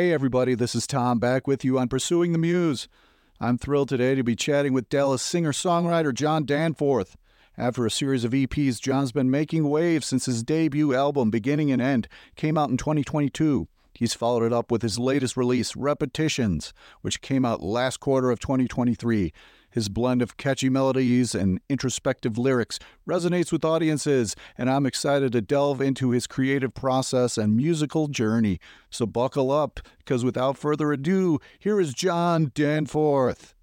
Hey, everybody, this is Tom back with you on Pursuing the Muse. I'm thrilled today to be chatting with Dallas singer songwriter Jon Danforth. After a series of EPs, Jon's been making waves since his debut album, Beginning and End, came out in 2022. He's followed it up with his latest release, Repetitions, which came out last quarter of 2023. His blend of catchy melodies and introspective lyrics resonates with audiences, and I'm excited to delve into his creative process and musical journey. So buckle up, because without further ado, here is Jon Danforth.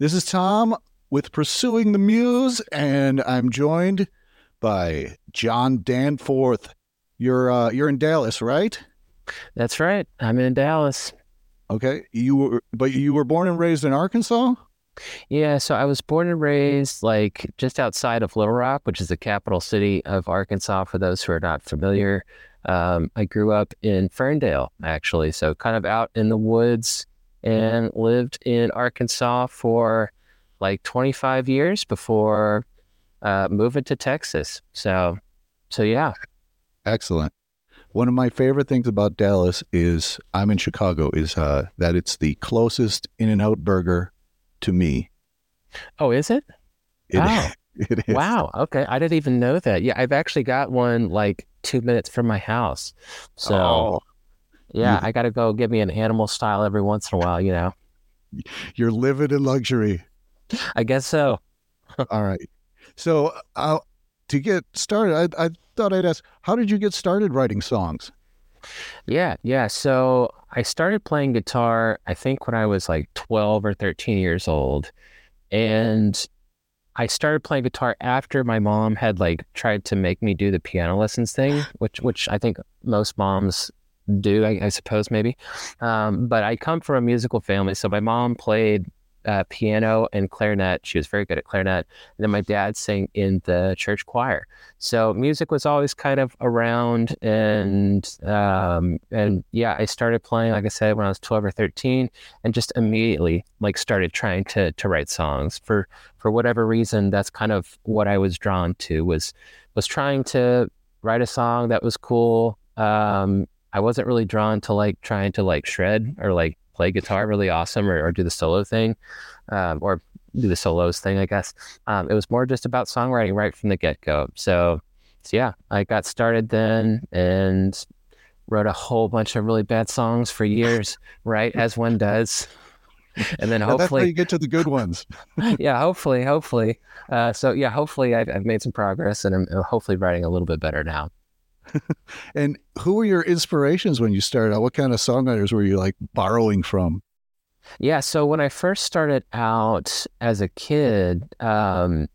This is Tom with Pursuing the Muse, and I'm joined by Jon Danforth. You're uh, you're in Dallas, right? That's right. I'm in Dallas. Okay. You were but you were born and raised in Arkansas? Yeah, so I was born and raised like just outside of Little Rock, which is the capital city of Arkansas. For those who are not familiar, um, I grew up in Ferndale, actually, so kind of out in the woods, and lived in Arkansas for like 25 years before uh, moving to Texas. So, so yeah, Excellent. One of my favorite things about Dallas is I'm in Chicago is uh, that it's the closest In and Out burger to me. Oh, is it? It- Oh. it is. Wow. Okay. I didn't even know that. Yeah, I've actually got one like two minutes from my house. So Oh, yeah, you- I got to go get me an animal style every once in a while. You know. you're living in luxury. I guess so. All right. So uh, to get started, I, I thought I'd ask, how did you get started writing songs? Yeah. Yeah. So I started playing guitar. I think when I was like twelve or thirteen years old, and I started playing guitar after my mom had like tried to make me do the piano lessons thing, which which I think most moms do, I, I suppose maybe. Um, but I come from a musical family, so my mom played uh, piano and clarinet. She was very good at clarinet, and then my dad sang in the church choir. So music was always kind of around, and um, and yeah, I started playing, like I said, when I was twelve or thirteen, and just immediately like started trying to to write songs for for whatever reason. That's kind of what I was drawn to was was trying to write a song that was cool. Um, I wasn't really drawn to like trying to like shred or like play guitar really awesome or, or do the solo thing um, or do the solos thing, I guess. Um, it was more just about songwriting right from the get go. So, so, yeah, I got started then and wrote a whole bunch of really bad songs for years, right? As one does. And then Yeah, that's how hopefully, you get to the good ones. yeah, hopefully, hopefully. Uh, so yeah, hopefully I've, I've made some progress and I'm uh, hopefully writing a little bit better now. And who were your inspirations when you started out? What kind of songwriters were you like borrowing from? Yeah, so when I first started out as a kid, um,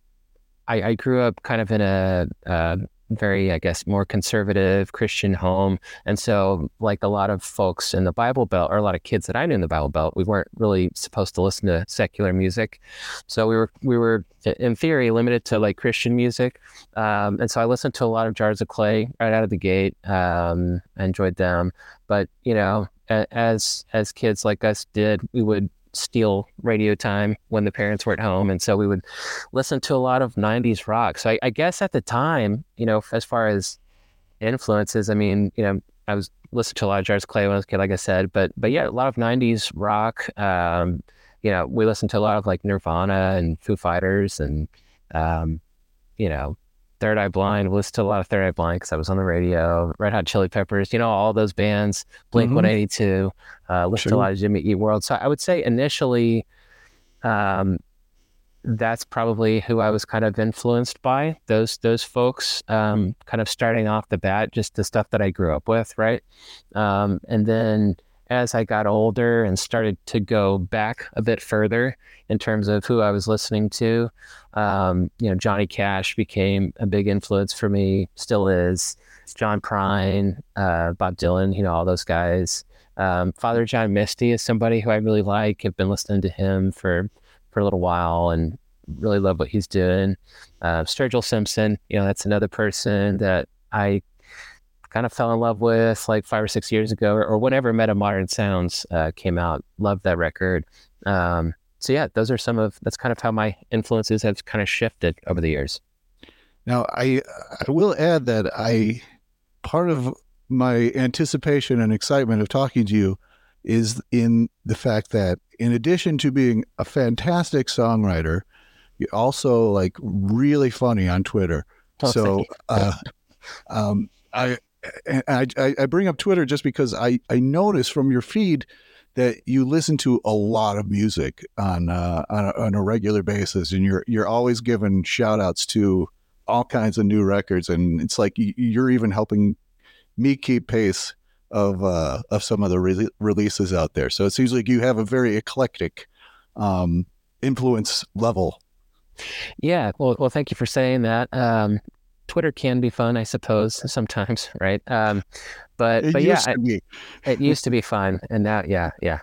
I, I grew up kind of in a, uh very, I guess, more conservative Christian home. And so, like a lot of folks in the Bible Belt, or a lot of kids that I knew in the Bible Belt, we weren't really supposed to listen to secular music. So we were, we were in theory limited to like Christian music. Um, and so I listened to a lot of Jars of Clay right out of the gate. Um, I enjoyed them, but you know, as as kids like us did, we would steal radio time when the parents weren't home, and so we would listen to a lot of '90s rock. So I, I guess at the time, you know, as far as influences, I mean, you know, I was listening to a lot of Jars of Clay when I was a kid, like I said, but but yeah, a lot of '90s rock. Um, you know, we listened to a lot of like Nirvana and Foo Fighters and um, you know, Third Eye Blind. Listened to a lot of Third Eye Blind because I was on the radio. Red Hot Chili Peppers, you know, all those bands. Blink Mhm. Eighty Two. Uh, listened to a lot of Jimmy Eat World. So I would say initially, um, that's probably who I was kind of influenced by. Those those folks, um, kind of starting off the bat, just the stuff that I grew up with, right? Um, and then as I got older and started to go back a bit further in terms of who I was listening to, um, you know, Johnny Cash became a big influence for me, still is. John Prine, uh, Bob Dylan, you know, all those guys. Um, Father John Misty is somebody who I really like. I've been listening to him for for a little while and really love what he's doing. Uh, Sturgill Simpson, you know, that's another person that I kind of fell in love with like five or six years ago, or, or whenever Metamodern Sounds uh, came out. Loved that record. Um, so yeah, those are some of that's kind of how my influences have kind of shifted over the years. Now, I I will add that I part of my anticipation and excitement of talking to you is in the fact that in addition to being a fantastic songwriter, you're also like really funny on Twitter. Oh, so uh, um, I, and I I bring up Twitter just because I I notice from your feed that you listen to a lot of music on uh, on, a, on a regular basis, and you're you're always giving shout outs to all kinds of new records, and it's like you're even helping me keep pace of uh, of some of the re- releases out there. So it seems like you have a very eclectic um, influence level. Yeah, well, well, thank you for saying that. Um, Twitter can be fun, I suppose, sometimes, right? Um, but It but yeah, used I, to be. it used to be fun, and now, yeah, yeah,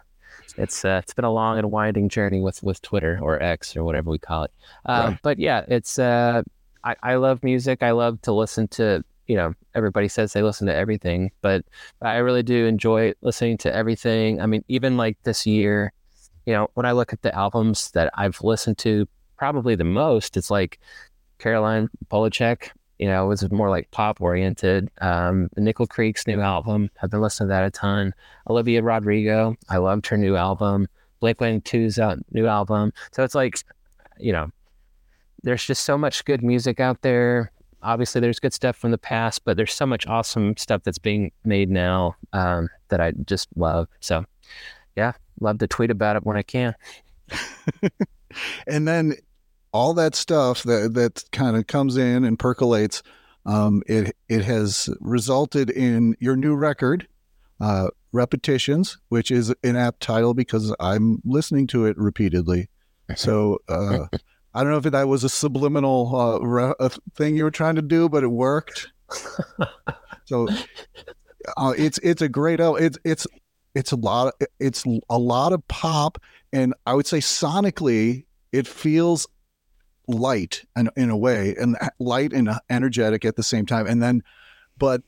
it's uh, it's been a long and winding journey with with Twitter or X or whatever we call it. Uh, Right. But yeah, it's uh, I I love music. I love to listen to. You know, everybody says they listen to everything, but I really do enjoy listening to everything. I mean, even like this year, you know, when I look at the albums that I've listened to probably the most, it's like Caroline Polachek. You know, it was more like pop oriented. Um, Nickel Creek's new album, I've been listening to that a ton. Olivia Rodrigo, I loved her new album. One Two's out new album. So it's like, you know, there's just so much good music out there. Obviously, there's good stuff from the past, but there's so much awesome stuff that's being made now um, that I just love. So, yeah, love to tweet about it when I can. and then all that stuff that that kind of comes in and percolates um, it it has resulted in your new record uh, repetitions which is an apt title because i'm listening to it repeatedly. So uh, i don't know if that was a subliminal uh, re- uh, thing you were trying to do but it worked. So uh, it's it's a great al- it's it's it's a lot of, it's a lot of pop and i would say sonically it feels light and in a way and light and energetic at the same time and then but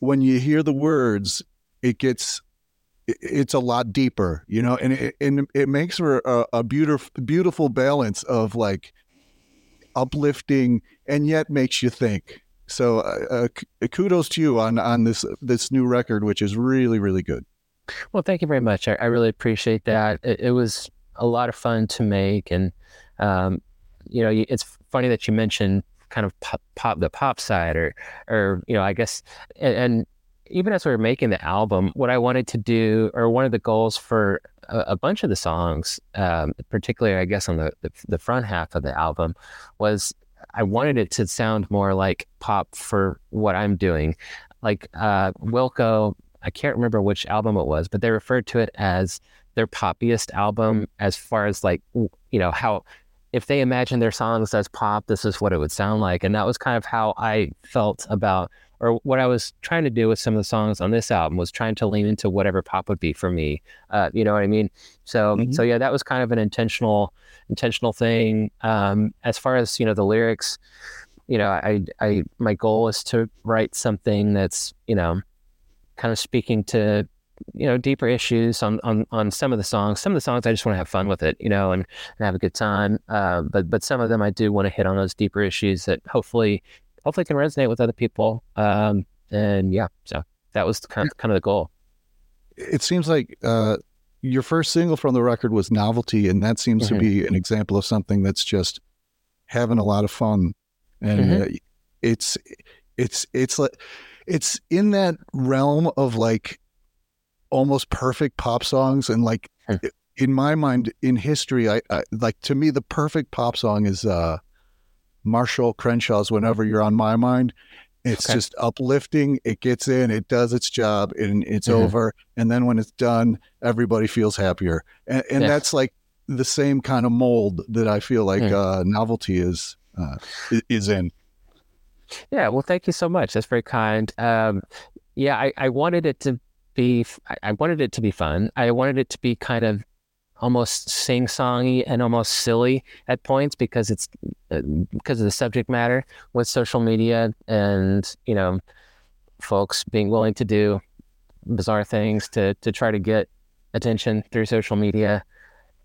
when you hear the words it gets it's a lot deeper you know and it, and it makes for a, a beautiful beautiful balance of like uplifting and yet makes you think so uh, uh, kudos to you on on this this new record which is really really good Well, thank you very much. I, I really appreciate that. It, it was a lot of fun to make, and um, you know, it's funny that you mentioned kind of pop, pop the pop side, or or you know, I guess, and, and even as we were making the album, what I wanted to do, or one of the goals for a, a bunch of the songs, um, particularly, I guess, on the, the the front half of the album, was I wanted it to sound more like pop for what I'm doing, like uh, Wilco. I can't remember which album it was, but they referred to it as their poppiest album as far as like you know how if they imagine their songs as pop, this is what it would sound like, and that was kind of how I felt about or what I was trying to do with some of the songs on this album was trying to lean into whatever pop would be for me. Uh, you know what I mean? So Mhm. so yeah, that was kind of an intentional intentional thing. Um, as far as you know the lyrics, you know, I I my goal is to write something that's you know kind of speaking to you know deeper issues on on on some of the songs. Some of the songs I just want to have fun with it, you know, and, and have a good time. Uh, but but some of them I do want to hit on those deeper issues that hopefully hopefully can resonate with other people. Um, and yeah, so that was kind of, kind of the goal. It seems like uh, your first single from the record was "Novelty," and that seems Mhm. to be an example of something that's just having a lot of fun, and Mhm. uh, it's it's it's like it's in that realm of like almost perfect pop songs, and like Hmm. in my mind, in history, I, I like to me the perfect pop song is uh, Marshall Crenshaw's "Whenever You're on My Mind." It's Okay. just uplifting. It gets in, it does its job, and it's Mhm. over. And then when it's done, everybody feels happier. And, and Yeah. that's like the same kind of mold that I feel like Mm. uh, novelty is uh, is in. Yeah, well, thank you so much. That's very kind. Um, yeah, I, I wanted it to be. I, I wanted it to be fun. I wanted it to be kind of almost sing-songy and almost silly at points because it's uh, because of the subject matter with social media and you know folks being willing to do bizarre things to to try to get attention through social media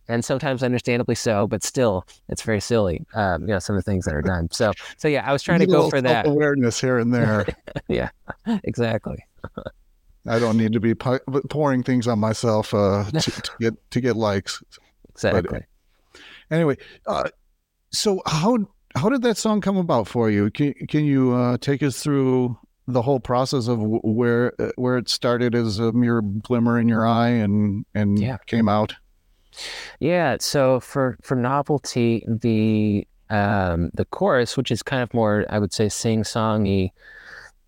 and sometimes understandably so but still it's very silly um, you know some of the things that are done so so yeah i was trying to go for that awareness here and there. Yeah exactly I don't need to be pu- pouring things on myself uh, to, to get to get likes. exactly Anyway, uh, so how how did that song come about for you? Can can you uh, take us through the whole process of wh- where uh, where it started as a mere glimmer in your eye and and Yeah. came out? Yeah, so for for novelty, the um the chorus, which is kind of more, I would say, sing songy,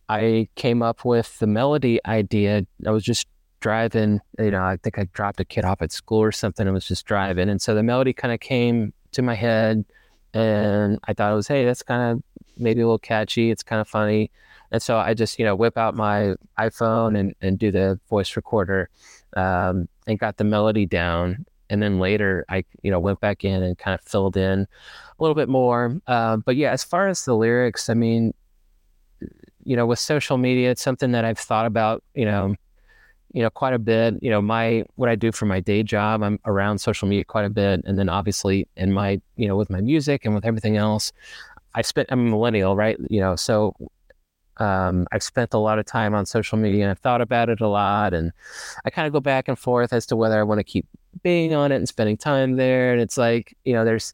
I came up with the melody idea. I was just driving, you know, I think I dropped a kid off at school or something. I was just driving, and so the melody kind of came to my head, and I thought it was, hey, that's kind of maybe a little catchy. It's kind of funny, and so I just, you know, whip out my iPhone and and do the voice recorder, um, and got the melody down and then later I you know went back in and kind of filled in a little bit more. Uh, but yeah, as far as the lyrics, I mean, you know, with social media, it's something that I've thought about. You know, you know, quite a bit. You know, my what I do for my day job, I'm around social media quite a bit, and then obviously in my you know with my music and with everything else, I spent. I'm a millennial, right? You know, so. Um, I've spent a lot of time on social media and I've thought about it a lot. And I kind of go back and forth as to whether I want to keep being on it and spending time there. And it's like, you know, there's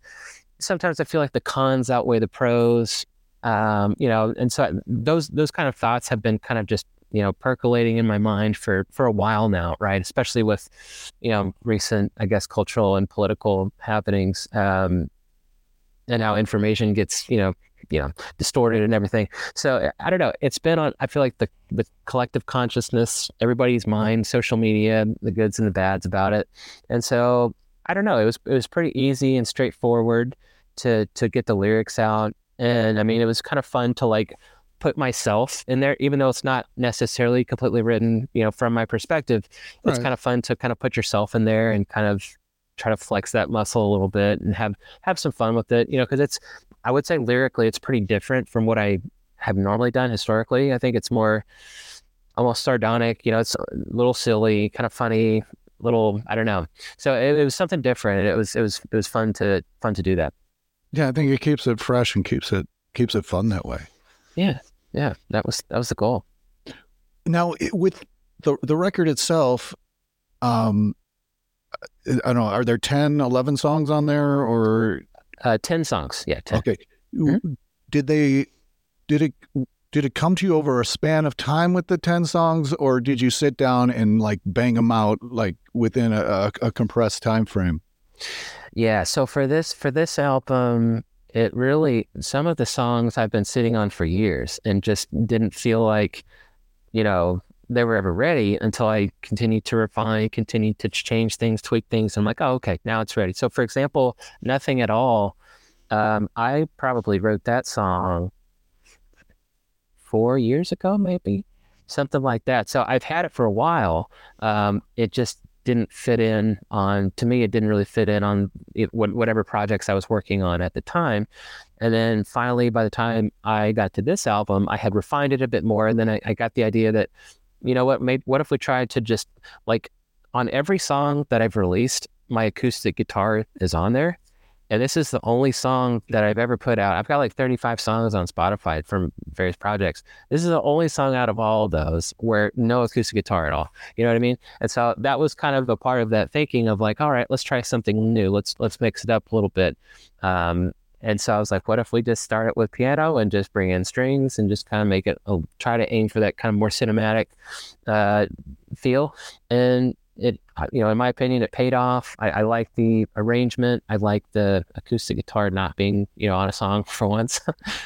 sometimes I feel like the cons outweigh the pros. Um, you know, and so those those kind of thoughts have been kind of just you know percolating in my mind for for a while now, right? Especially with you know recent, I guess, cultural and political happenings, um, and how information gets you know you know distorted and everything. So I don't know. It's been on. I feel like the the collective consciousness, everybody's mind, social media, the goods and the bads about it, and so I don't know. It was it was pretty easy and straightforward to to get the lyrics out, and I mean it was kind of fun to like put myself in there, even though it's not necessarily completely written, you know, from my perspective. It's Right. kind of fun to kind of put yourself in there and kind of try to flex that muscle a little bit and have have some fun with it, you know, because it's I would say lyrically it's pretty different from what I have normally done historically. I think it's more almost sardonic, you know, it's a little silly, kind of funny, little I don't know. So it, it was something different. It was it was it was fun to fun to do that. Yeah, I think it keeps it fresh and keeps it keeps it fun that way. Yeah. Yeah. That was that was the goal. Now, it, with the the record itself, um, I don't know, are there 10, 11 songs on there or Uh, ten songs. Yeah, ten. okay? Mhm. Did they did it did it come to you over a span of time with the 10 songs or did you sit down and like bang them out like within a, a, a compressed time frame? Yeah, so for this for this album, it really some of the songs I've been sitting on for years and just didn't feel like, you know, they were ever ready until I continued to refine, continued to change things, tweak things. I'm like, oh, okay, now it's ready. So for example, Nothing at All, um, I probably wrote that song four years ago, maybe something like that. So I've had it for a while. Um, it just didn't fit in on to me. It didn't really fit in on it, what- whatever projects I was working on at the time. And then finally, by the time I got to this album, I had refined it a bit more. And then I, I got the idea that you know what? Maybe what if we tried to just like on every song that I've released, my acoustic guitar is on there. And this is the only song that I've ever put out. I've got like 35 songs on Spotify from various projects. This is the only song out of all of those where no acoustic guitar at all. You know what I mean? And so that was kind of a part of that thinking of like, all right, let's try something new. Let's let's mix it up a little bit. Um, and so I was like, what if we just start it with piano and just bring in strings and just kind of make it, uh, try to aim for that kind of more cinematic uh, feel. And it, uh, you know, in my opinion, it paid off. I, I like the arrangement. I like the acoustic guitar not being, you know, on a song for once.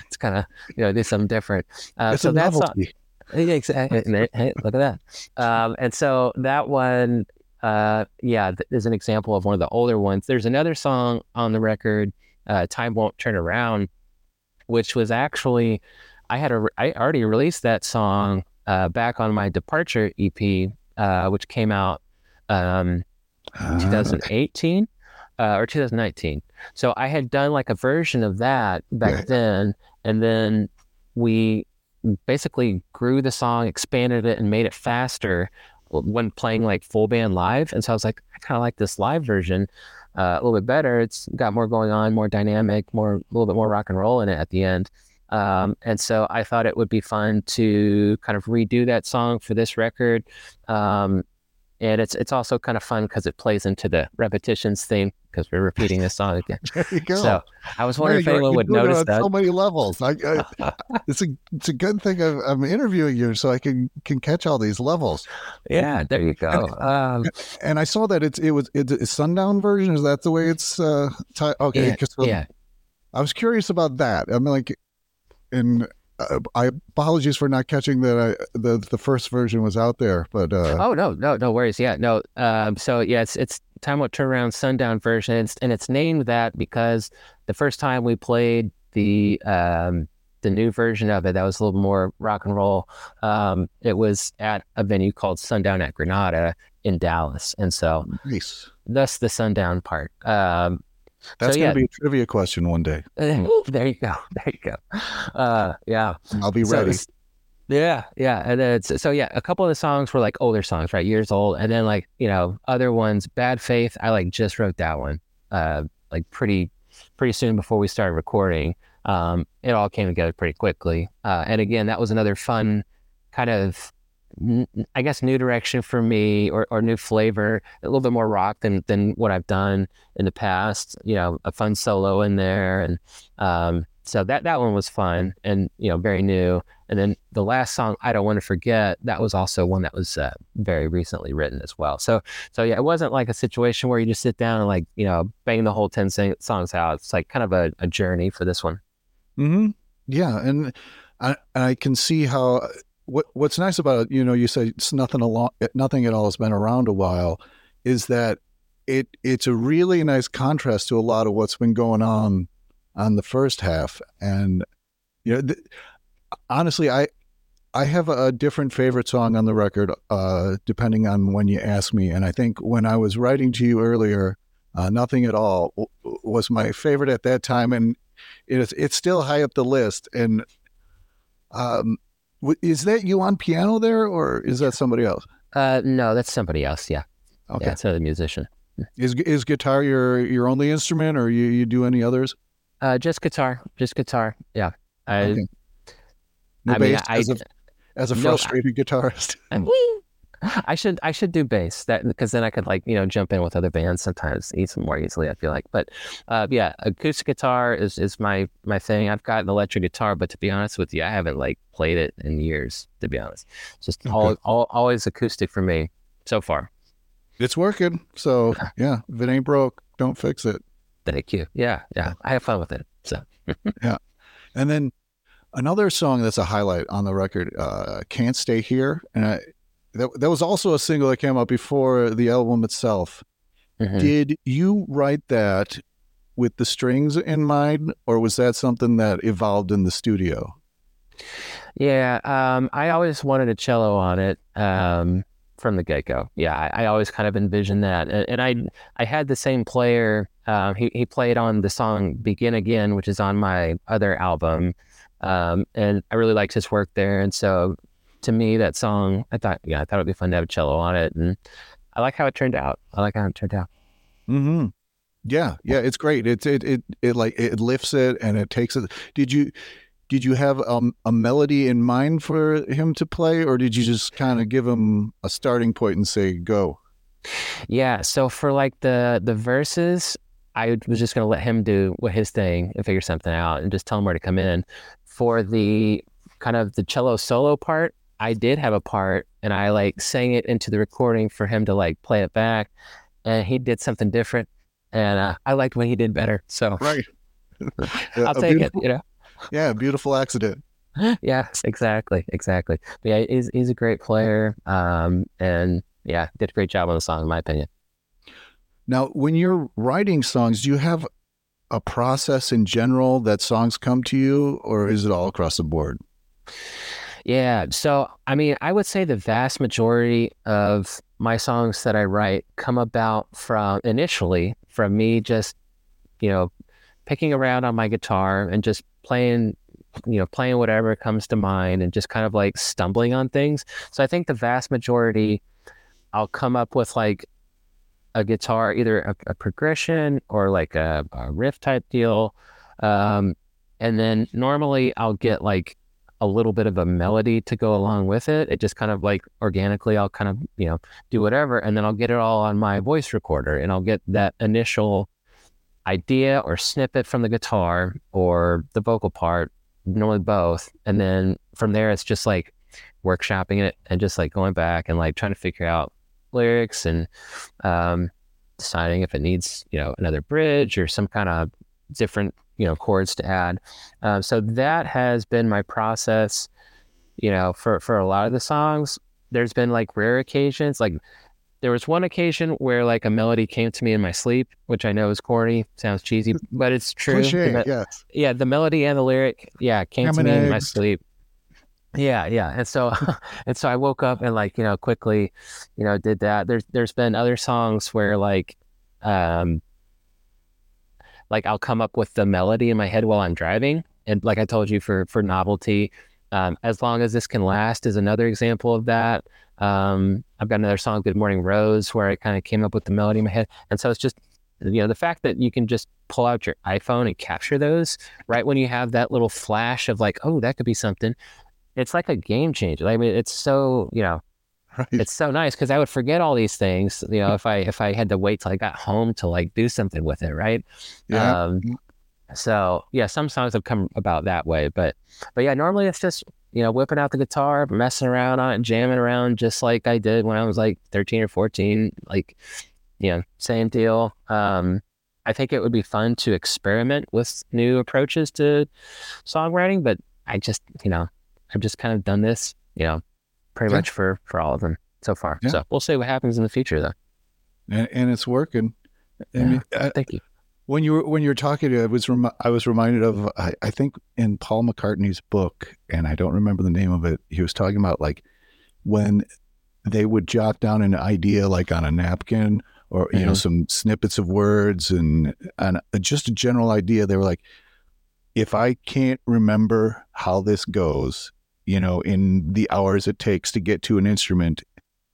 it's kind of, you know, do something different. Uh, it's so a that's novelty. yeah, exactly. Hey, look at that. Um, and so that one, uh, yeah, th- is an example of one of the older ones. There's another song on the record, uh, "Time Won't Turn Around," which was actually I had a I already released that song uh, back on my Departure EP, uh, which came out um, Ah, 2018 uh, or 2019. So I had done like a version of that back Right. then, and then we basically grew the song, expanded it, and made it faster when playing like full band live. And so I was like, I kind of like this live version uh, a little bit better. It's got more going on, more dynamic, more a little bit more rock and roll in it at the end. Um, and so I thought it would be fun to kind of redo that song for this record. Um, and it's it's also kind of fun because it plays into the repetitions theme because we're repeating this song again. There you go. So I was wondering if anyone would notice on that. So many levels. I, I, it's a it's a good thing I'm, I'm interviewing you so I can can catch all these levels. yeah, there you go. Um, And I saw that it's it was it's a sundown version. Is that the way it's uh ti- okay? yeah, yeah. I was curious about that. I'm like, and uh, I apologies for not catching that. I, the the first version was out there, but uh, Oh no, no, no worries. Yeah, no. Um, so yeah, it's it's time will turn around sundown version, it's, and it's named that because the first time we played the um the new version of it that was a little more rock and roll. Um, it was at a venue called Sundown at Granada in Dallas, and so nice. thus the sundown part. Um, That's So, gonna be a trivia question one day. there you go, there you go. Uh, yeah. I'll be ready. it's- yeah, yeah, and then it's so yeah. A couple of the songs were like older songs, right, years old, and then like you know other ones. Bad Faith, I like just wrote that one, uh, like pretty, pretty soon before we started recording. Um, it all came together pretty quickly, uh, and again, that was another fun kind of, I guess, new direction for me or, or new flavor, a little bit more rock than than what I've done in the past. You know, a fun solo in there, and um, so that that one was fun and you know very new. And then the last song, I don't want to forget, that was also one that was uh, very recently written as well. So, so yeah, it wasn't like a situation where you just sit down and like you know bang the whole ten sing- songs out. It's like kind of a, a journey for this one. hmm Yeah, and I I can see how what what's nice about it. You know, you say it's nothing along nothing at all has been around a while. Is that it? It's a really nice contrast to a lot of what's been going on on the first half, and you know, th- honestly, I I have a, different favorite song on the record, uh, depending on when you ask me. And I think when I was writing to you earlier, uh, "Nothing at All" was my favorite at that time, and it's it's still high up the list. And um, is that you on piano there, or is that somebody else? Uh, no, that's somebody else. Yeah, Okay, yeah, it's another musician. is is guitar your your only instrument, or you you do any others? Uh, just guitar, just guitar. Yeah, I, Okay. No I mean, I, as a as a no, I- frustrated guitarist. I'm- should I should do bass that because then I could like you know jump in with other bands sometimes easy more easily I feel like. But uh, yeah acoustic guitar is, is my my thing. I've got an electric guitar but to be honest with you I haven't like played it in years to be honest. It's just all, all always acoustic for me so far. It's working, so yeah. If it ain't broke, don't fix it. thank you. Yeah yeah. I have fun with it so. Yeah, And then another song that's a highlight on the record, uh, "Can't Stay Here," and I, that that was also a single that came out before the album itself. mhm. Did you write that with the strings in mind, or was that something that evolved in the studio? Yeah, um, I always wanted a cello on it um, from the get go. Yeah, I, I always kind of envisioned that, and, and I I had the same player. Uh, he he played on the song "Begin Again," which is on my other album, um, and I really liked his work there. And so to me, that song, I thought, yeah, I thought it'd be fun to have a cello on it, and I like how it turned out. I like how it turned out. Mm-hmm. Yeah, yeah, it's great. It's it it it like it lifts it and it takes it. Did you did you have um, a melody in mind for him to play, or did you just kind of give him a starting point and say go? Yeah. So for like the the verses, I was just gonna let him do what his thing and figure something out, and just tell him where to come in. For the kind of the cello solo part, I did have a part, and I like sang it into the recording for him to like play it back, and he did something different, and uh, I liked when he did better. So Right. I'll take it. You know. Yeah, beautiful accident. yeah, exactly, exactly. But yeah, he's he's a great player, um, and yeah, did a great job on the song, in my opinion. Now, when you're writing songs, do you have a process in general that songs come to you, or is it all across the board? Yeah. So, I mean, I would say the vast majority of my songs that I write come about from initially from me just, you know, picking around on my guitar and just playing, you know, playing whatever comes to mind and just kind of like stumbling on things. So, I think the vast majority, I'll come up with like a guitar, either a, a progression or like a, a riff type deal. Um, and then normally I'll get like a little bit of a melody to go along with it. It just kind of like organically, I'll kind of, you know, do whatever. And then I'll get it all on my voice recorder and I'll get that initial idea or snippet from the guitar or the vocal part, normally both. And then from there, it's just like workshopping it and just like going back and like trying to figure out lyrics and um, deciding if it needs, you know, another bridge or some kind of different you know chords to add. Um, so that has been my process you know for for a lot of the songs. There's been like rare occasions like there was one occasion where like a melody came to me in my sleep which i know is corny sounds cheesy but it's true. Cliche, me- yes. yeah the melody and the lyric yeah came Ham to me in my sleep. Yeah yeah and so and so i woke up and like you know quickly you know did that. There's there's been other songs where like um like I'll come up with the melody in my head while I'm driving. And like I told you for for novelty, um, as long as this can last is another example of that. Um, I've got another song, Good Morning Rose, where I kind of came up with the melody in my head. And so it's just you know the fact that you can just pull out your iPhone and capture those right when you have that little flash of like, oh, that could be something. It's like a game changer. I mean, it's so you know Right. it's so nice because I would forget all these things, you know, if I if I had to wait till I got home to like do something with it, right? Yeah. Um, so yeah, some songs have come about that way, but but yeah, normally it's just you know whipping out the guitar, messing around on it, jamming around, just like I did when I was like thirteen or fourteen. Like, you know, same deal. Um, I think it would be fun to experiment with new approaches to songwriting, but I just you know I've just kind of done this, you know, pretty Yeah. much for for all of them so far. Yeah. So we'll see what happens in the future, though. and, and it's working. I mean, I, Thank you. when you were when you were talking, I was I was reminded of I, I think in Paul McCartney's book, and I don't remember the name of it. He was talking about like when they would jot down an idea like on a napkin or you know Mhm. some snippets of words and and just a general idea. They were like, if I can't remember how this goes, you know, in the hours it takes to get to an instrument,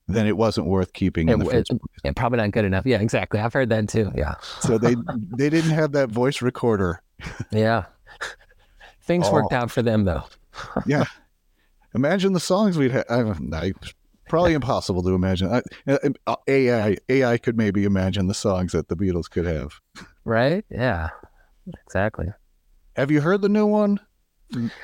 then it wasn't worth keeping in It- the it- place. Yeah, probably not good enough. Yeah, exactly. I've heard that too. Yeah. So they they didn't have that voice recorder. Yeah. Things worked Oh. out for them though. Yeah. Imagine the songs we'd have. I, I, probably impossible to imagine. I, uh, AI AI could maybe imagine the songs that the Beatles could have. Right? Yeah. Exactly. Have you heard the new one?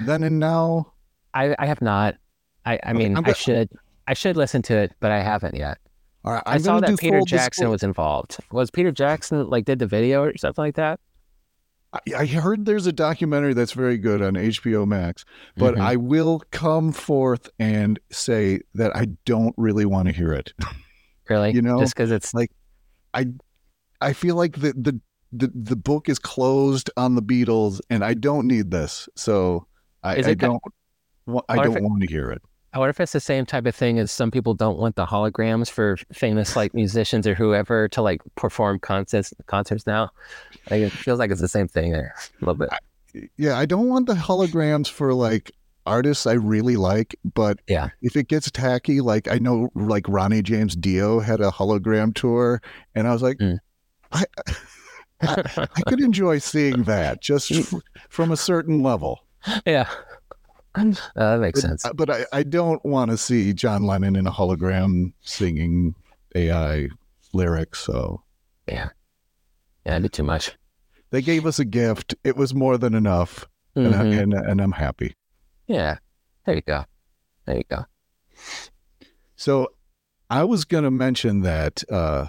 Then and now. I, I have not. I, I mean, I'm I should I should listen to it, but I haven't yet. All right, i saw that Peter Jackson disclo- was involved. Was Peter Jackson like did the video or something like that? I, I heard there's a documentary that's very good on HBO Max, but Mhm. I will come forth and say that I don't really want to hear it. really, you know, just because it's like- I I feel like the the the, the book is closed on the Beatles, and I don't need this. So I, I don't. Wa- I if don't want to hear it. I wonder if it's the same type of thing as some people don't want the holograms for famous like musicians or whoever to like perform concerts concerts now. Like it feels like it's the same thing there a little bit. Yeah, I don't want the holograms for like artists I really like, but Yeah. if it gets tacky, like I know, like Ronnie James Dio had a hologram tour, and I was like, Mm. I, I, I could enjoy seeing that just f- from a certain level. yeah. Uh, that makes But, sense. but I, I don't want to see John Lennon in a hologram singing AI lyrics. So Yeah, it'd be too much. they gave us a gift. It was more than enough, and, I, Mhm. and and I'm happy. Yeah, there you go. There you go. So I was going to mention that uh,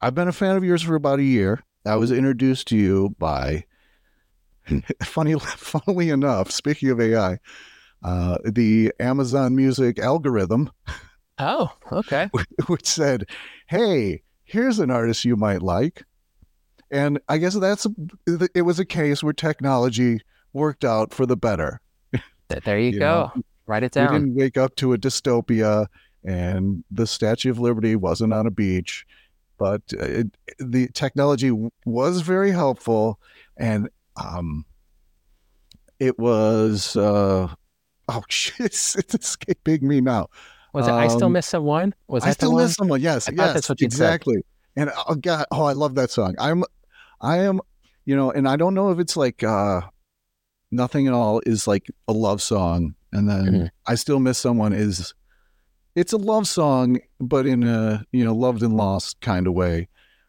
I've been a fan of yours for about a year. I was introduced to you by, funny, funnily enough, speaking of AI, uh, the Amazon Music algorithm, Oh, okay. which said, "Hey, here's an artist you might like," and I guess that's it was a case where technology worked out for the better. There you, You go. know, Write it down. We didn't wake up to a dystopia, and the Statue of Liberty wasn't on a beach, but uh, it, the technology was very helpful, and um, it was. Uh, oh shit! It's, escaping me now. Was it? I still um, miss someone. Was I still miss someone. Yes, I yes, that's what you'd said. exactly. And oh god, oh I love that song. I'm, I am, you know, and I don't know if it's like uh, nothing at all is like a love song, and then Mhm. I still miss someone is, it's a love song, but in a you know loved and lost kind of way.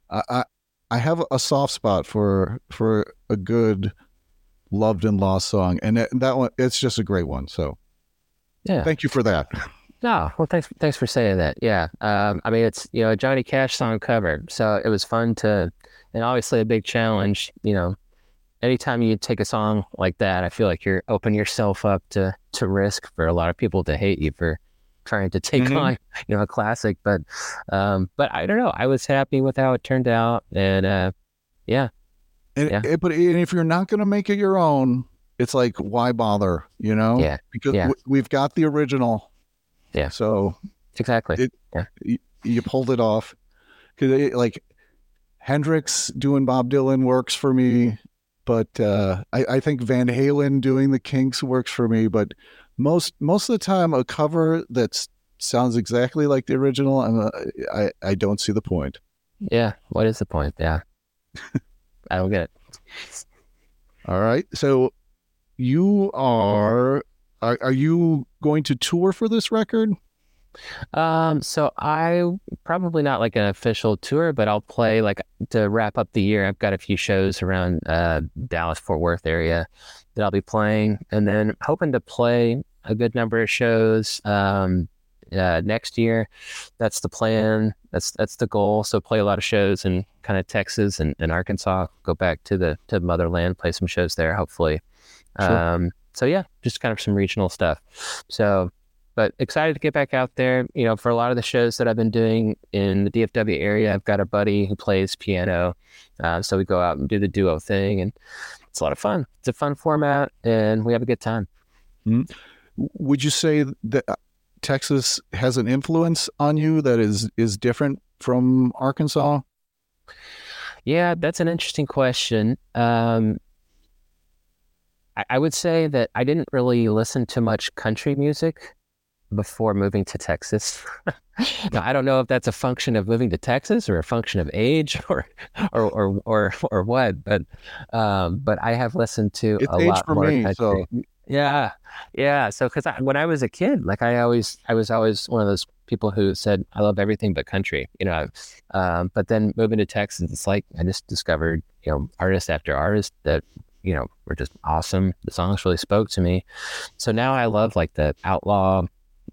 I I, I have a soft spot for for a good loved and lost song, and that, that one it's just a great one. So Yeah. thank you for that. No, well, thanks, thanks for saying that. Yeah, um, I mean, it's you know a Johnny Cash song cover, so it was fun to, and obviously a big challenge. You know, anytime you take a song like that, I feel like you're opening yourself up to to risk for a lot of people to hate you for trying to take Mhm. on you know a classic. But, um, but I don't know. I was happy with how it turned out, and uh, yeah, And, Yeah. it- but and if you're not going to make it your own, it's like why bother? You know? Yeah. Because Yeah. w- we've got the original. Yeah. So exactly. It- y- you pulled it off. Because like Hendrix doing Bob Dylan works for me, but uh, I, I think Van Halen doing the Kinks works for me. But most most of the time, a cover that sounds exactly like the original, I'm a, I I don't see the point. yeah. What is the point? Yeah, I don't get it. All right. So you are are, are you going to tour for this record? Um, so I probably not like an official tour, but I'll play like to wrap up the year. I've got a few shows around uh Dallas Fort Worth area that I'll be playing, and then hoping to play a good number of shows um uh, next year. That's the plan. That's that's the goal. So play a lot of shows in kind of Texas and, and Arkansas. Go back to the to motherland, play some shows there. Hopefully. Sure. Um, so yeah, just kind of some regional stuff. So but excited to get back out there. You know, for a lot of the shows that I've been doing in the DFW area, I've got a buddy who plays piano, uh, so we go out and do the duo thing, and it's a lot of fun. It's a fun format, and we have a good time. Would you say that Texas has an influence on you that is is different from Arkansas? Yeah, that's an interesting question. Um, I, I would say that I didn't really listen to much country music before moving to Texas. now, I don't know if that's a function of moving to Texas or a function of age or or or or, or what, but um, but I have listened to It's a lot more me. country. So Yeah, yeah. So, because when I was a kid, like I always, I was always one of those people who said I love everything but country. You know, um, but then moving to Texas, it's like I just discovered, you know, artist after artist that you know were just awesome. The songs really spoke to me. So now I love like the outlaw,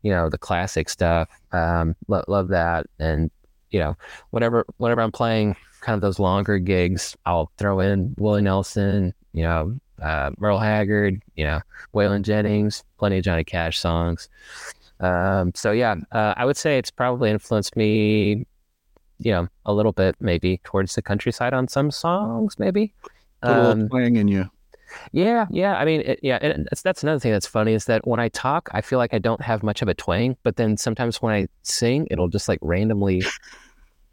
you know, the classic stuff. Um, lo- love that, and you know, whenever whenever I'm playing kind of those longer gigs, I'll throw in Willie Nelson, you know, uh, Merle Haggard, you know, Waylon Jennings, plenty of Johnny Cash songs. Um, so yeah, uh, I would say it's probably influenced me, you know, a little bit maybe towards the countryside on some songs, maybe. put a little Um, in you. Yeah, yeah. I mean, it, yeah, and that's that's another thing that's funny is that when I talk, I feel like I don't have much of a twang, but then sometimes when I sing, it'll just like randomly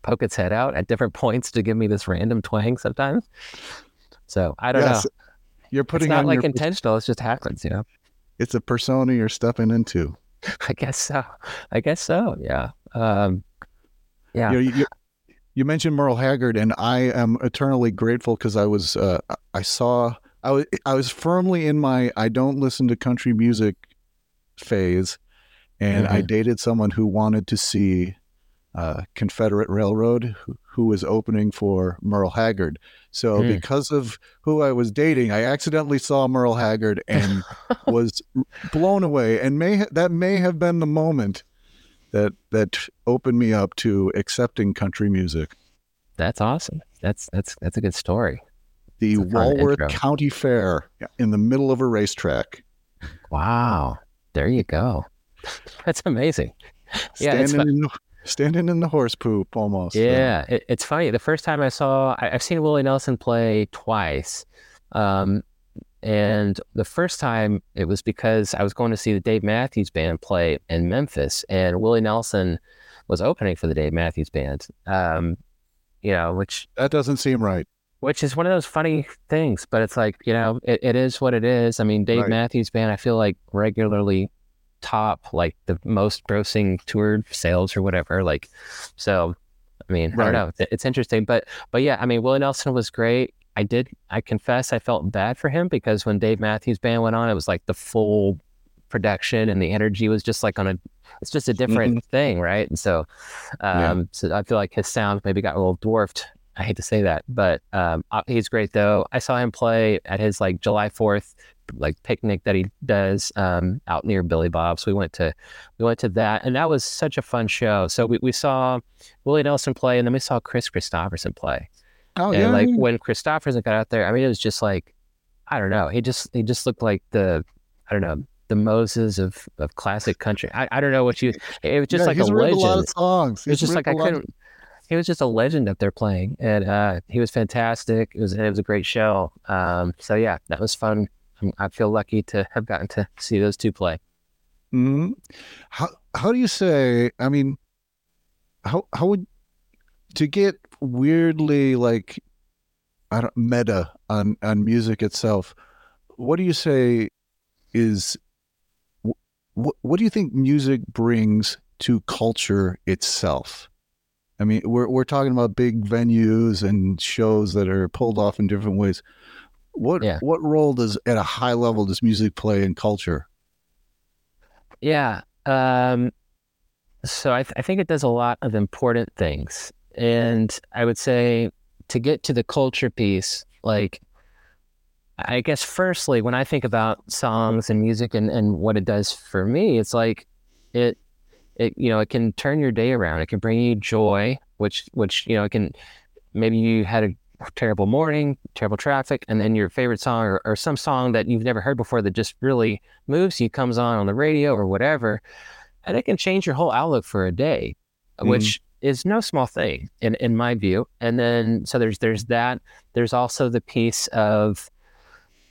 poke its head out at different points to give me this random twang sometimes. So I don't Yes, know. you're It's putting not on like your intentional. It just happens, you know. it's a persona you're stepping into. I guess so. I guess so. Yeah. Um, yeah. You, you, you mentioned Merle Haggard, and I am eternally grateful because I was uh, I saw I was I was firmly in my I don't listen to country music phase, and I Mhm. dated someone who wanted to see uh, Confederate Railroad, who, who was opening for Merle Haggard. So Hmm. because of who I was dating, I accidentally saw Merle Haggard and was blown away. And may ha- that may have been the moment that that opened me up to accepting country music. That's awesome. That's that's that's a good story. The Walworth intro. County Fair in the middle of a racetrack. Wow. There you go. That's amazing. Yeah, standing, in, the- standing in the horse poop almost. Yeah, it, it's funny. The first time I saw, I, I've seen Willie Nelson play twice, um, and the first time it was because I was going to see the Dave Matthews Band play in Memphis, and Willie Nelson was opening for the Dave Matthews Band. Um, you know, which that doesn't seem right. Which is one of those funny things, but it's like you know, it, it is what it is. I mean, Dave Right. Matthews Band, I feel like regularly top like the most grossing tour sales or whatever. Like, so I mean, I don't know. It's, interesting, but but yeah, I mean, Willie Nelson was great. I did. I confess, I felt bad for him because when Dave Matthews Band went on, it was like the full production and the energy was just like on a. It's just a different thing, right? And so, Yeah. um, so I feel like his sound maybe got a little dwarfed. I hate to say that, but um, uh, he's great though. I saw him play at his like July Fourth like picnic that he does um, out near Billy Bob's. We went to we went to that, and that was such a fun show. So we, we saw Willie Nelson play, and then we saw Kris Kristofferson play. Oh and yeah, like when Kristofferson got out there, I mean, it was just like I don't know. He just he just looked like the I don't know the Moses of, of classic country. I, I don't know what you. It was just Yeah, like a legend. a lot of songs. It was just like I written a of- couldn't. He was just a legend up there playing, and uh, he was fantastic. It was it was a great show. Um, so yeah, that was fun. I feel lucky to have gotten to see those two play. Mhm. How how do you say? I mean, how how would to get weirdly like I don't meta on on music itself? What do you say is what what do you think music brings to culture itself? I mean, we're we're talking about big venues and shows that are pulled off in different ways. What Yeah. what role does at a high level does music play in culture? Yeah. Um, so I, th- I think it does a lot of important things. And I would say to get to the culture piece, like, I guess, firstly, when I think about songs and music and, and what it does for me, it's like it, it, you know, it can turn your day around. It can bring you joy, which, which, you know, it can, maybe you had a terrible morning, terrible traffic, and then your favorite song or, or some song that you've never heard before that just really moves you comes on on the radio or whatever, and it can change your whole outlook for a day, Mhm. which is no small thing in in my view. And then so there's there's that. There's also the piece of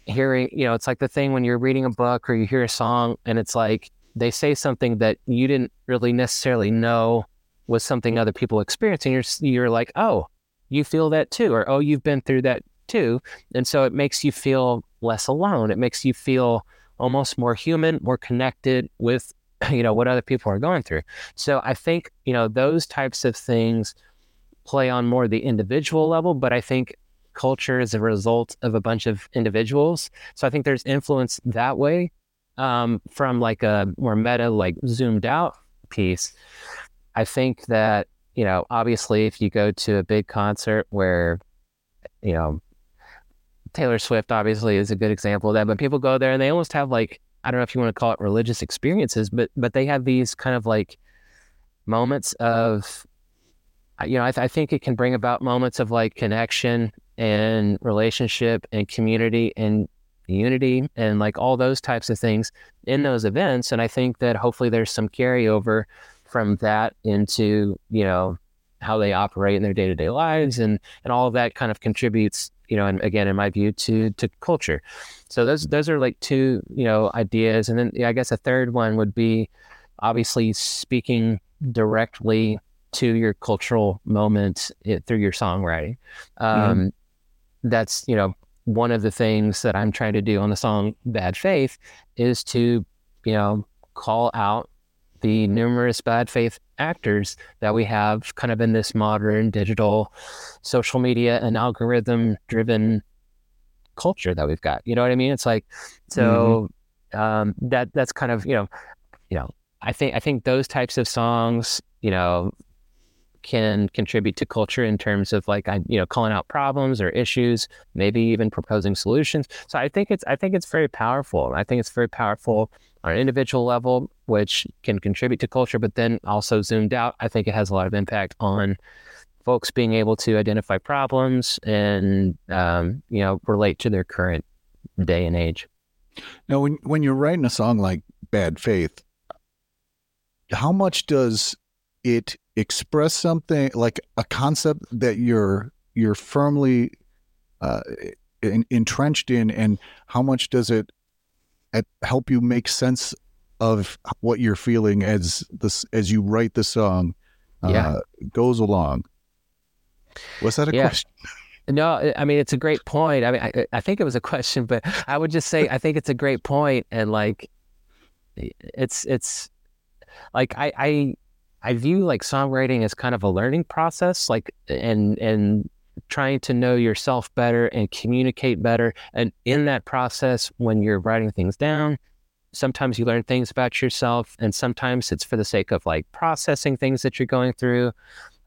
hearing, you know, it's like the thing when you're reading a book or you hear a song and it's like they say something that you didn't really necessarily know was something other people experience, and you're you're like, oh, you feel that too, or oh, you've been through that too, and so it makes you feel less alone. It makes you feel almost more human, more connected with you know what other people are going through. So I think you know those types of things play on more the individual level, but I think culture is a result of a bunch of individuals. So I think there's influence that way um, from like a more meta, like zoomed out piece. I think that you know obviously if you go to a big concert where you know Taylor Swift obviously is a good example of that, but people go there and they almost have like I don't know if you want to call it religious experiences, but but they have these kind of like moments of you know I, th- I think it can bring about moments of like connection and relationship and community and unity and like all those types of things in those events and I think that hopefully there's some carryover from that into you know how they operate in their day-to-day lives and and all of that kind of contributes you know and again in my view to to culture. So those those are like two you know ideas and then yeah, i guess a third one would be obviously speaking directly to your cultural moment eh, through your songwriting. Um that's you know one of the things that I'm trying to do on the song Bad Faith is to, you know, call out the numerous bad faith actors that we have kind of in this modern digital social media and algorithm driven culture that we've got. You know what I mean? It's like so um, that that's kind of, you know, you know, I think I think those types of songs, you know, can contribute to culture in terms of like I you know calling out problems or issues, maybe even proposing solutions. So I think it's I think it's very powerful. I think it's very powerful on an individual level, which can contribute to culture, but then also zoomed out, I think it has a lot of impact on folks being able to identify problems and um, you know relate to their current day and age. Now, when when you're writing a song like Bad Faith, how much does it express something like a concept that you're you're firmly uh, in, entrenched in, and how much does it help you make sense of what you're feeling as this as you write the song uh, Yeah. goes along? Was that a Yeah. question? No, I- I mean it's a great point. I mean, I, I think it was a question, but I would just say I think it's a great point, and like, it's it's like I I I view like songwriting as kind of a learning process, like and and trying to know yourself better and communicate better, and in that process, when you're writing things down. Sometimes you learn things about yourself, and sometimes it's for the sake of like processing things that you're going through.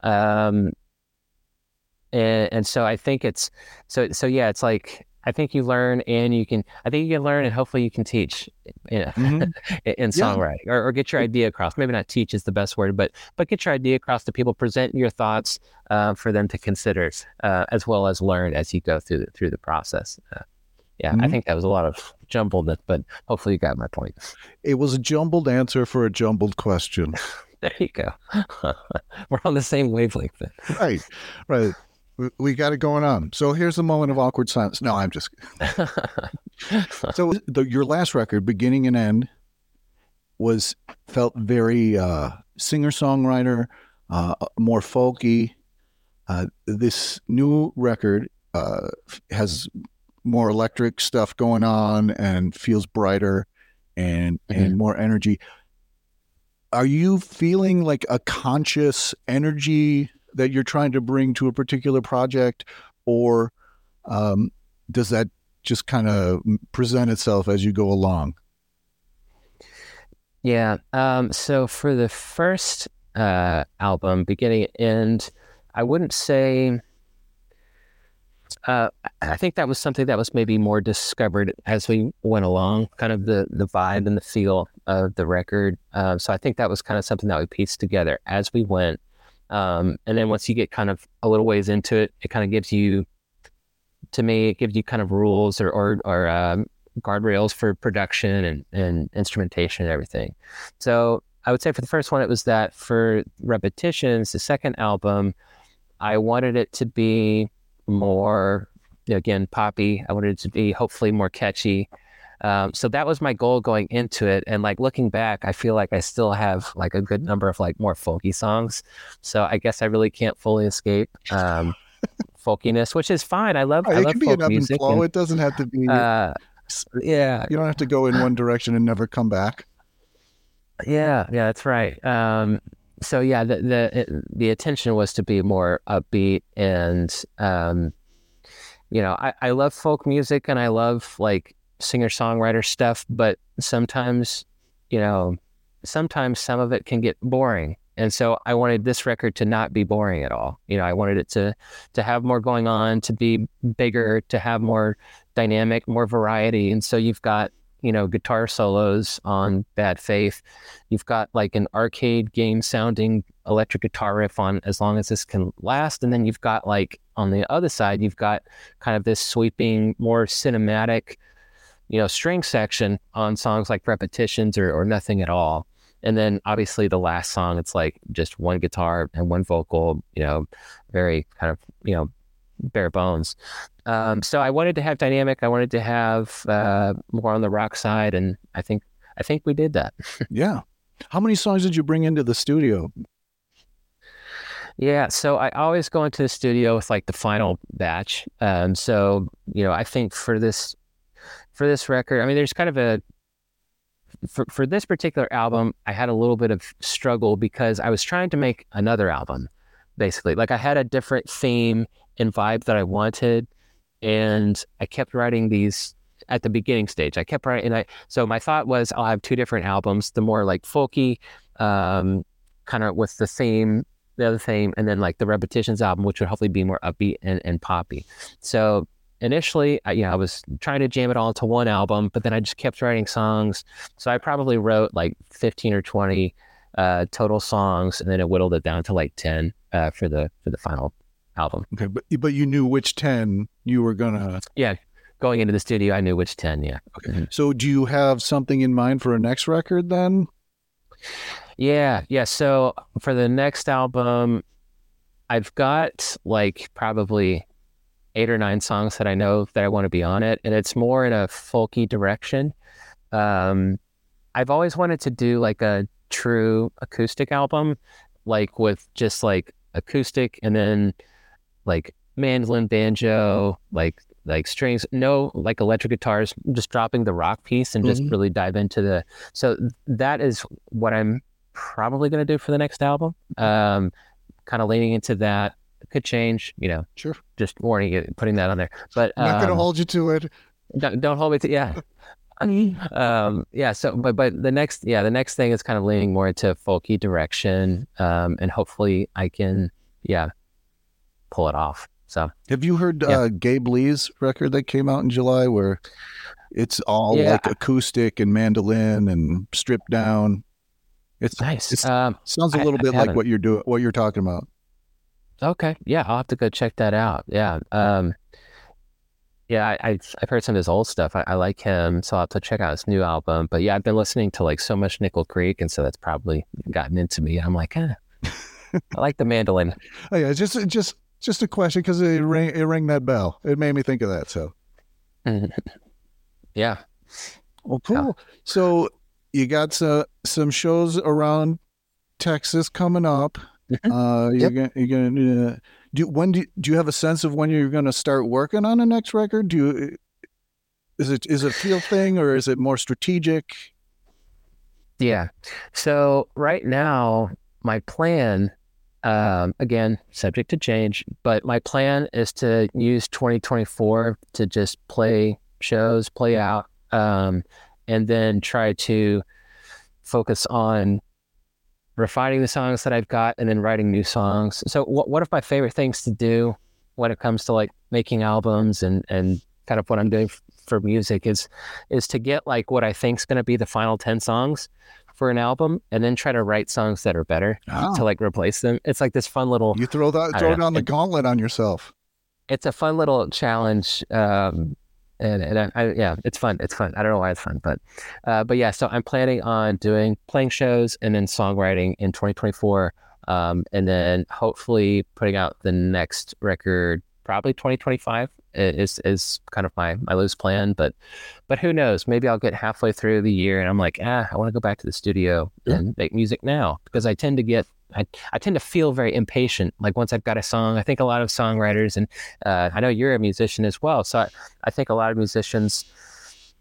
Um, and, and so I think it's so so yeah, it's like I think you learn and you can I think you can learn and hopefully you can teach you know, Mhm. in in Yeah. songwriting or, or get your idea across. Maybe not teach is the best word, but but get your idea across to people. Present your thoughts uh, for them to consider, uh, as well as learn as you go through the, through the process. Uh, yeah, I Mhm. think that was a lot of jumbledness, but hopefully you got my point. It was a jumbled answer for a jumbled question. There you go. We're on the same wavelength. Then. right, right. We, we got it going on. So here's a moment of awkward silence. No, I'm just. So the, your last record, beginning and end, was felt very uh, singer songwriter, uh, more folky. Uh, this new record uh, has more electric stuff going on and feels brighter and and more energy. Are you feeling like a conscious energy that you're trying to bring to a particular project, or um, does that just kind of present itself as you go along? Yeah. Um, so for the first uh, album, beginning and end, I wouldn't say. Uh, I think that was something that was maybe more discovered as we went along, kind of the the vibe and the feel of the record. Um, so I think that was kind of something that we pieced together as we went. Um, and then once you get kind of a little ways into it, it kind of gives you, to me, it gives you kind of rules or or, or um, guardrails for production and, and instrumentation and everything. So I would say for the first one, it was that. For Repetitions, the second album, I wanted it to be more, again, poppy. I wanted it to be hopefully more catchy. Um, so that was my goal going into it. And like looking back, I feel like I still have like a good number of like more folky songs. So I guess I really can't fully escape um, folkiness, which is fine. I love, I it love can be an and music. flow. and, it doesn't have to be. uh, yeah, you don't have to go in one direction and never come back. Yeah, yeah, that's right. Um, so yeah, the the it- the attention was to be more upbeat and um, you know, I, I love folk music and I love like singer songwriter stuff, but sometimes, you know, sometimes some of it can get boring. And so I wanted this record to not be boring at all. You know, I wanted it to to have more going on, to be bigger, to have more dynamic, more variety. And so you've got, you know, guitar solos on Bad Faith. You've got like an arcade game sounding electric guitar riff on As Long as This Can Last. And then you've got like on the other side, you've got kind of this sweeping, more cinematic, you know, string section on songs like Repetitions or, or Nothing at All. And then obviously the last song, it's like just one guitar and one vocal, you know, very kind of, you know, bare bones. Um, so I wanted to have dynamic. I wanted to have uh, more on the rock side, and I think I think we did that. Yeah. How many songs did you bring into the studio? Yeah, so I always go into the studio with like the final batch. Um, so you know, I think for this for this record, I mean, there's kind of a for for this particular album, I had a little bit of struggle because I was trying to make another album, basically. Like I had a different theme and vibe that I wanted, and I kept writing these at the beginning stage. I kept writing, and I so my thought was I'll have two different albums, the more like folky, um, kind of with the theme the other thing, and then like the repetitions album, which would hopefully be more upbeat and, and poppy. So initially, I, yeah, I was trying to jam it all into one album, but then I just kept writing songs. So I probably wrote like 15 or 20 uh, total songs, and then it whittled it down to like 10 uh, for the for the final album. Okay, but but you knew which ten you were gonna. Yeah, going into the studio, I knew which 10. Yeah. Okay. So do you have something in mind for a next record then? Yeah, yeah. So for the next album, I've got like probably eight or nine songs that I know that I want to be on it, and it's more in a folky direction. Um, I've always wanted to do like a true acoustic album, like with just like acoustic and then like mandolin, banjo, like like strings, no like electric guitars, just dropping the rock piece and just Mhm. really dive into the. So that is what I'm probably going to do for the next album. Um, kind of leaning into that. Could change, you know. Sure. Just warning you, putting that on there. But I'm not gonna um, hold you to it. don't, don't hold me to yeah. um, yeah. So, but but the next yeah the next thing is kind of leaning more into folky direction, um, and hopefully I can yeah pull it off. So Have you heard Yeah. uh, Gabe Lee's record that came out in July, where it's all Yeah. like acoustic and mandolin and stripped down? It's nice. It's- Um, sounds a little I bit like what you're doing, what you're talking about. Okay. Yeah, I'll have to go check that out. Yeah. Um, yeah, I, I've, I've heard some of his old stuff. I, I like him, so I'll have to check out his new album. But yeah, I've been listening to like so much Nickel Creek, and so that's probably gotten into me. I'm like, eh, I like the mandolin. Oh yeah, just just just a question because it rang it rang that bell. It made me think of that. So yeah. well, cool. So you got some some shows around Texas coming up. Uh, you're gonna you're gonna uh, do when do you, do you have a sense of when you're gonna start working on the next record? Do you is it is it a feel thing or is it more strategic? Yeah. So right now, my plan, um, again, subject to change, but my plan is to use 2024 to just play shows, play out, um, and then try to focus on refining the songs that I've got and then writing new songs. So what what are my favorite things to do when it comes to like making albums and and kind of what I'm doing f- for music is is to get like what I think is going to be the final 10 songs for an album and then try to write songs that are better to like replace them. It's like this fun little you throw that throw down the gauntlet on yourself. it's a fun little challenge. Um, and and I, I, yeah, it's fun. It's fun. I don't know why it's fun, but uh, but yeah. So I'm planning on doing playing shows and then songwriting in 2024, um, and then hopefully putting out the next record probably 2025 is is kind of my my loose plan. But but who knows? Maybe I'll get halfway through the year and I'm like, ah, I want to go back to the studio Yeah. and make music now because I tend to get I, I tend to feel very impatient. Like once I've got a song, I think a lot of songwriters and uh, I know you're a musician as well. So I, I think a lot of musicians,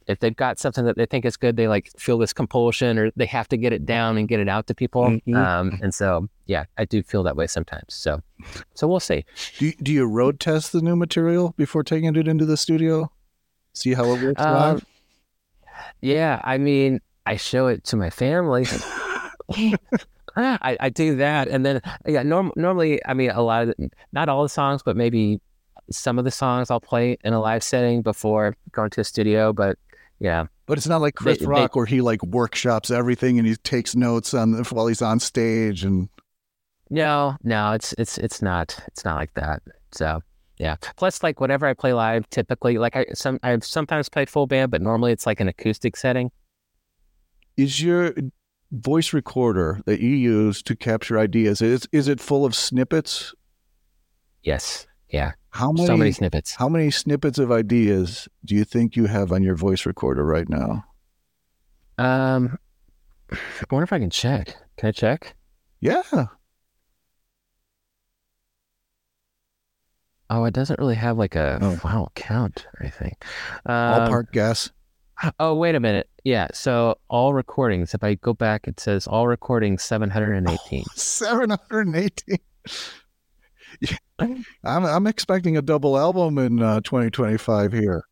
if they've got something that they think is good, they like feel this compulsion or they have to get it down and get it out to people. Mhm. Um, and so, yeah, I do feel that way sometimes. So, so we'll see. Do you, do you road test the new material before taking it into the studio? See how it works Um, live. Yeah, I mean, I show it to my family. Ah, I, I do that, and then yeah. Norm, normally, I mean, a lot of not all the songs, but maybe some of the songs I'll play in a live setting before going to a studio. But yeah, But it's not like Chris they- they- Rock where he like workshops everything and he takes notes on the, while he's on stage and no, no, it's it's it's not it's not like that. So yeah. Plus, like whenever I play live, typically, like I some I've sometimes played full band, but normally it's like an acoustic setting. is your voice recorder that you use to capture ideas is is it full of snippets? Yes, yeah. How many so many snippets. how many snippets of ideas do you think you have on your voice recorder right now? Um, I wonder if I can check. Can I check? Yeah. Oh, it doesn't really have like a Oh. wow count or anything. All Um, park guess. Oh, wait a minute. Yeah. So all recordings, if I go back, it says all recordings 718. 718. Yeah. I'm I'm expecting a double album in uh, 2025 here.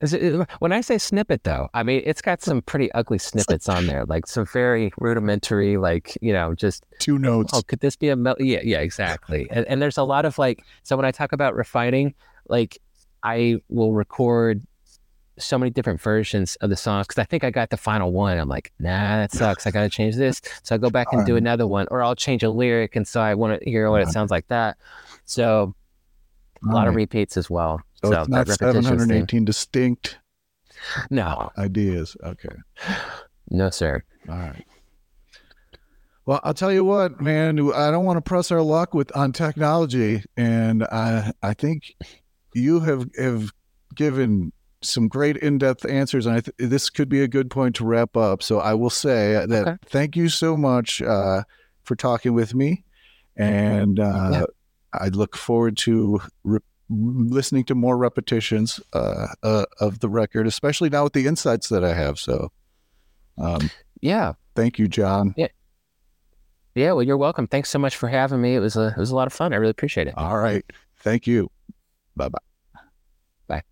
Is it, when I say snippet, though, I mean, it's got some pretty ugly snippets on there, like some very rudimentary, like, you know, just, Two notes. oh, could this be a, mel-? yeah, yeah, exactly. And, and there's a lot of like, so when I talk about refining, like, I will record so many different versions of the songs because I think I got the final one. I'm like, nah, that sucks. I got to change this. So I go back and do another one, or I'll change a lyric. And so I want to hear what it sounds like that. So a lot of repeats as well. So, So, it's not that repetitious thing. 718 distinct No, ideas. Okay. no, sir. All right. Well, I'll tell you what, man. I don't want to press our luck with on technology, and I I think you have have given some great in depth answers, and I th- this could be a good point to wrap up. So I will say that Okay. thank you so much uh, for talking with me, and uh, Yeah. I look forward to. Re- listening to more repetitions uh, uh, of the record especially now with the insights that i have so um, Yeah. Thank you, Jon. Yeah, Yeah, well, you're welcome. Thanks so much for having me. It was a it was a lot of fun. I really appreciate it. All right. Thank you. Bye bye bye.